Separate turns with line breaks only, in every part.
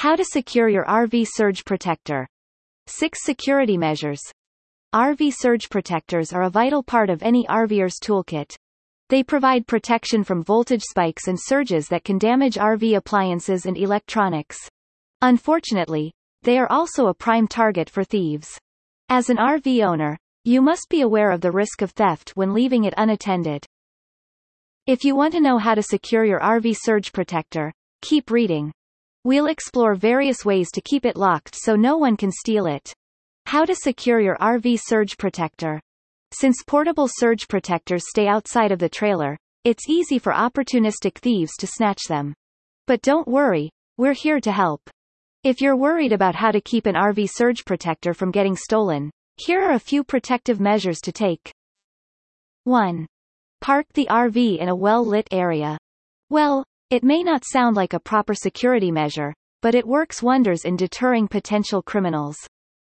How to secure your RV surge protector. 6 security measures. RV surge protectors are a vital part of any RVer's toolkit. They provide protection from voltage spikes and surges that can damage RV appliances and electronics. Unfortunately, they are also a prime target for thieves. As an RV owner, you must be aware of the risk of theft when leaving it unattended. If you want to know how to secure your RV surge protector, keep reading. We'll explore various ways to keep it locked so no one can steal it. How to secure your RV surge protector. Since portable surge protectors stay outside of the trailer, it's easy for opportunistic thieves to snatch them. But don't worry, we're here to help. If you're worried about how to keep an RV surge protector from getting stolen, here are a few protective measures to take. 1. Park the RV in a well-lit area. Well, it may not sound like a proper security measure, but it works wonders in deterring potential criminals.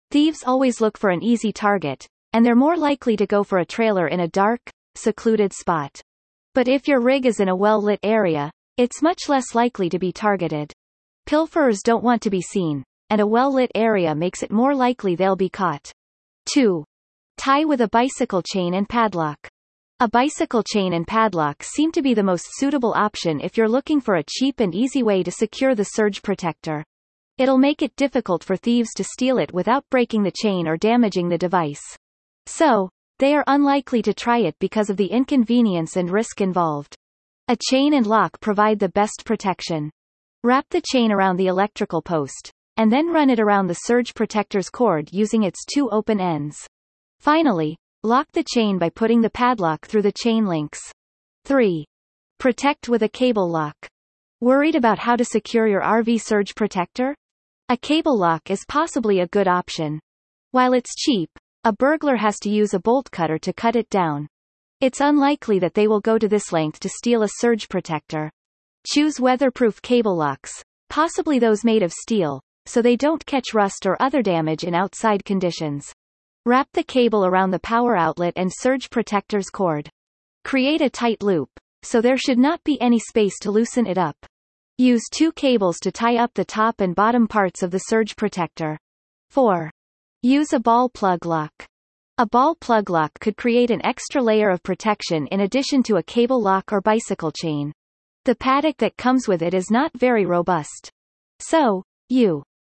Thieves always look for an easy target, and they're more likely to go for a trailer in a dark, secluded spot. But if your rig is in a well-lit area, it's much less likely to be targeted. Pilferers don't want to be seen, and a well-lit area makes it more likely they'll be caught. 2. Tie with a bicycle chain and padlock. A bicycle chain and padlock seem to be the most suitable option if you're looking for a cheap and easy way to secure the surge protector. It'll make it difficult for thieves to steal it without breaking the chain or damaging the device. So, they are unlikely to try it because of the inconvenience and risk involved. A chain and lock provide the best protection. Wrap the chain around the electrical post, and then run it around the surge protector's cord using its two open ends. Finally, Lock the chain by putting the padlock through the chain links. 3. Protect with a cable lock. Worried about how to secure your RV surge protector? A cable lock is possibly a good option. While it's cheap, a burglar has to use a bolt cutter to cut it down. It's unlikely that they will go to this length to steal a surge protector. Choose weatherproof cable locks, possibly those made of steel, so they don't catch rust or other damage in outside conditions. Wrap the cable around the power outlet and surge protector's cord. Create a tight loop, so there should not be any space to loosen it up. Use two cables to tie up the top and bottom parts of the surge protector. 4. Use a ball plug lock. A ball plug lock could create an extra layer of protection in addition to a cable lock or bicycle chain. The paddock that comes with it is not very robust. So, you